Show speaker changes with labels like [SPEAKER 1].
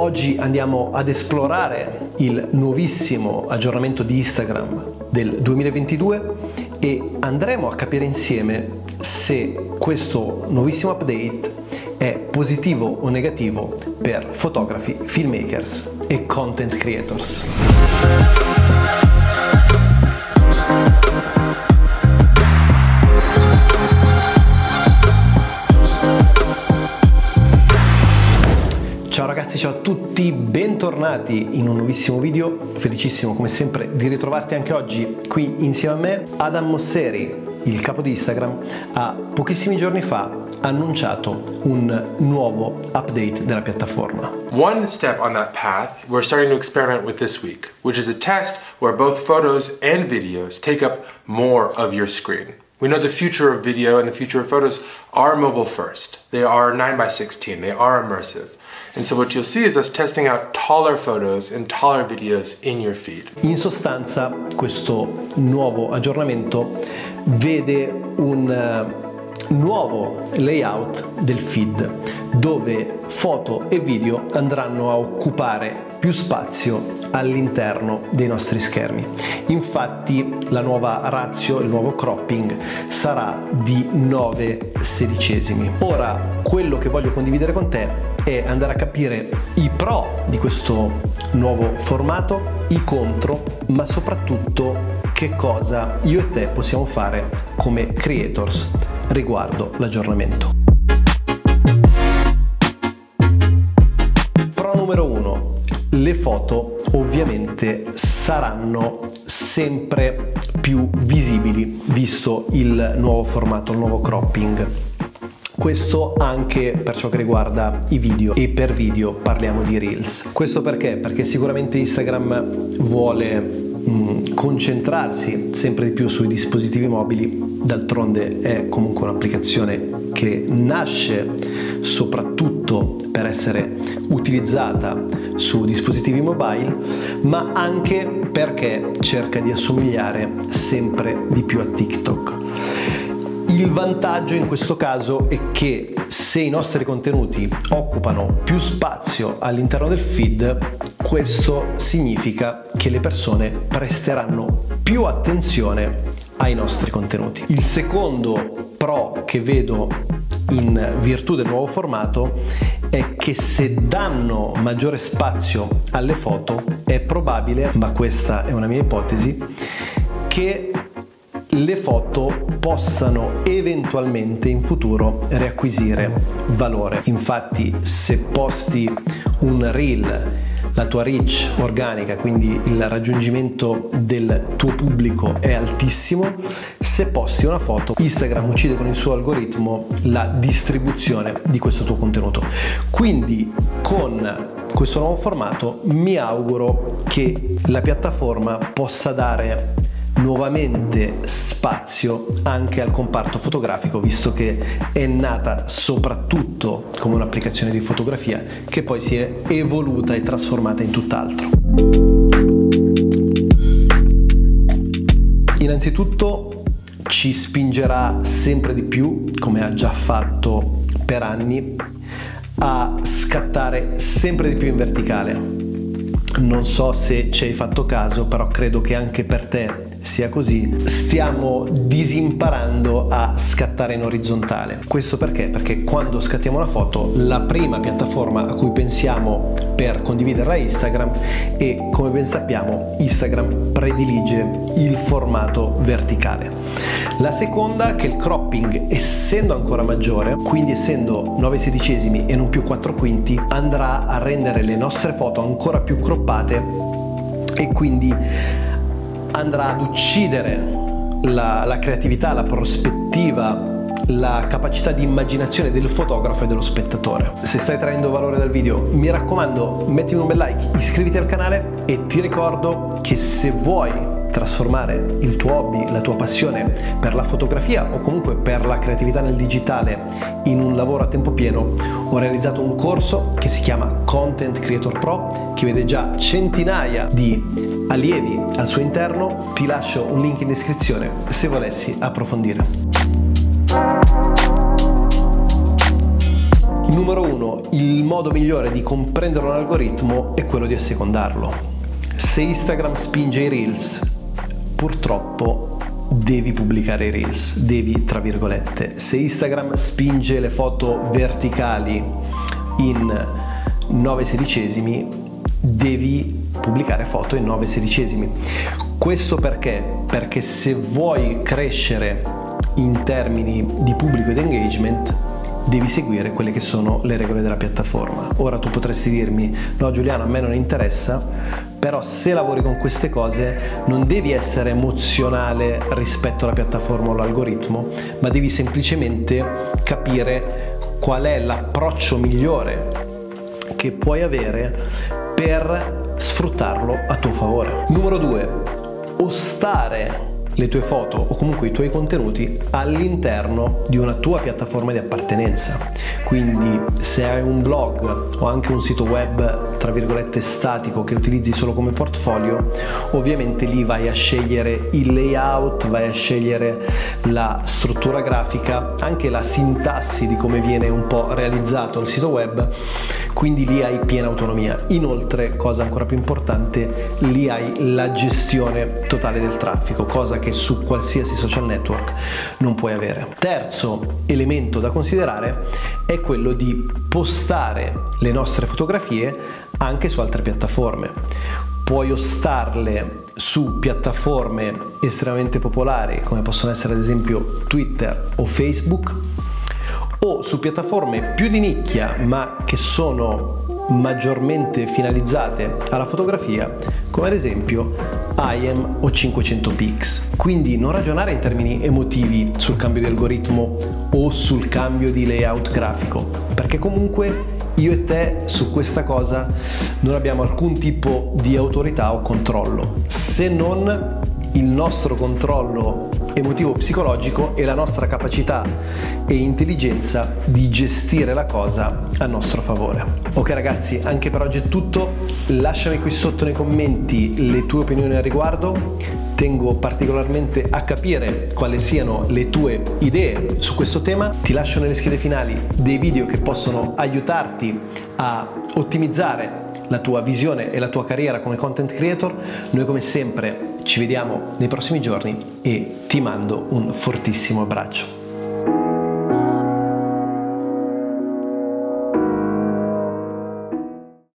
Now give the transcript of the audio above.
[SPEAKER 1] Oggi andiamo ad esplorare il nuovissimo aggiornamento di Instagram del 2022 e andremo a capire insieme se questo nuovissimo update è positivo o negativo per fotografi, filmmakers e content creators. Ciao ragazzi, ciao a tutti, bentornati in un nuovissimo video. Felicissimo come sempre di ritrovarti anche oggi qui insieme a me. Adam Mosseri, il capo di Instagram, ha pochissimi giorni fa annunciato un nuovo update della piattaforma.
[SPEAKER 2] One step on that path we're starting to experiment with this week, which is a test where both photos and videos take up more of your screen. We know the future of video and the future of photos are mobile first. They are 9 by 16, they are immersive. And so what you'll see is us testing out taller photos and taller videos in your feed.
[SPEAKER 1] In sostanza questo nuovo aggiornamento vede un uh, nuovo layout del feed dove foto e video andranno a occupare più spazio all'interno dei nostri schermi. Infatti la nuova ratio, il nuovo cropping sarà di 9 sedicesimi. Ora quello che voglio condividere con te è andare a capire i pro di questo nuovo formato, i contro, ma soprattutto che cosa io e te possiamo fare come creators riguardo l'aggiornamento. Pro numero 1. Le foto ovviamente saranno sempre più visibili visto il nuovo formato, il nuovo cropping. Questo anche per ciò che riguarda i video e per video parliamo di Reels. Questo perché? Perché sicuramente Instagram vuole mh, concentrarsi sempre di più sui dispositivi mobili, d'altronde è comunque un'applicazione che nasce soprattutto per essere utilizzata su dispositivi mobile, ma anche perché cerca di assomigliare sempre di più a TikTok. Il vantaggio in questo caso è che se i nostri contenuti occupano più spazio all'interno del feed, questo significa che le persone presteranno più attenzione ai nostri contenuti. Il secondo pro che vedo in virtù del nuovo formato è che se danno maggiore spazio alle foto è probabile, ma questa è una mia ipotesi, che le foto possano eventualmente in futuro riacquisire valore. Infatti se posti un reel la tua reach organica, quindi il raggiungimento del tuo pubblico è altissimo, se posti una foto Instagram uccide con il suo algoritmo la distribuzione di questo tuo contenuto. Quindi con questo nuovo formato mi auguro che la piattaforma possa dare nuovamente spazio anche al comparto fotografico, visto che è nata soprattutto come un'applicazione di fotografia che poi si è evoluta e trasformata in tutt'altro. Innanzitutto ci spingerà sempre di più, come ha già fatto per anni, a scattare sempre di più in verticale. Non so se ci hai fatto caso, però credo che anche per te sia così, stiamo disimparando a scattare in orizzontale. Questo perché? Perché quando scattiamo la foto, la prima piattaforma a cui pensiamo per condividerla è Instagram e come ben sappiamo Instagram predilige il formato verticale. La seconda che il cropping essendo ancora maggiore, quindi essendo 9 sedicesimi e non più 4 quinti, andrà a rendere le nostre foto ancora più croppate e quindi andrà ad uccidere la, la creatività, la prospettiva, la capacità di immaginazione del fotografo e dello spettatore. Se stai traendo valore dal video, mi raccomando, mettimi un bel like, iscriviti al canale e ti ricordo che se vuoi trasformare il tuo hobby, la tua passione per la fotografia o comunque per la creatività nel digitale in un lavoro a tempo pieno, ho realizzato un corso che si chiama Content Creator Pro che vede già centinaia di allievi al suo interno, ti lascio un link in descrizione se volessi approfondire. Numero 1. Il modo migliore di comprendere un algoritmo è quello di assecondarlo. Se Instagram spinge i reels, purtroppo devi pubblicare i reels, devi tra virgolette. Se Instagram spinge le foto verticali in 9 sedicesimi, devi pubblicare foto in 9 sedicesimi. Questo perché? Perché se vuoi crescere in termini di pubblico ed engagement, devi seguire quelle che sono le regole della piattaforma. Ora tu potresti dirmi, no Giuliano, a me non interessa, però se lavori con queste cose non devi essere emozionale rispetto alla piattaforma o all'algoritmo, ma devi semplicemente capire qual è l'approccio migliore che puoi avere per sfruttarlo a tuo favore. Numero 2. Ostare le tue foto o comunque i tuoi contenuti all'interno di una tua piattaforma di appartenenza. Quindi se hai un blog o anche un sito web tra virgolette statico che utilizzi solo come portfolio, ovviamente lì vai a scegliere il layout, vai a scegliere la struttura grafica, anche la sintassi di come viene un po' realizzato il sito web, quindi lì hai piena autonomia. Inoltre, cosa ancora più importante, lì hai la gestione totale del traffico, cosa che che su qualsiasi social network non puoi avere. Terzo elemento da considerare è quello di postare le nostre fotografie anche su altre piattaforme. Puoi ostarle su piattaforme estremamente popolari come possono essere ad esempio Twitter o Facebook o su piattaforme più di nicchia ma che sono maggiormente finalizzate alla fotografia come ad esempio IM o 500 pix. Quindi non ragionare in termini emotivi sul cambio di algoritmo o sul cambio di layout grafico, perché comunque io e te su questa cosa non abbiamo alcun tipo di autorità o controllo, se non il nostro controllo emotivo psicologico e la nostra capacità e intelligenza di gestire la cosa a nostro favore. Ok ragazzi, anche per oggi è tutto. Lasciami qui sotto nei commenti le tue opinioni al riguardo. Tengo particolarmente a capire quali siano le tue idee su questo tema. Ti lascio nelle schede finali dei video che possono aiutarti a ottimizzare la tua visione e la tua carriera come content creator. Noi come sempre ci vediamo nei prossimi giorni e ti mando un fortissimo abbraccio.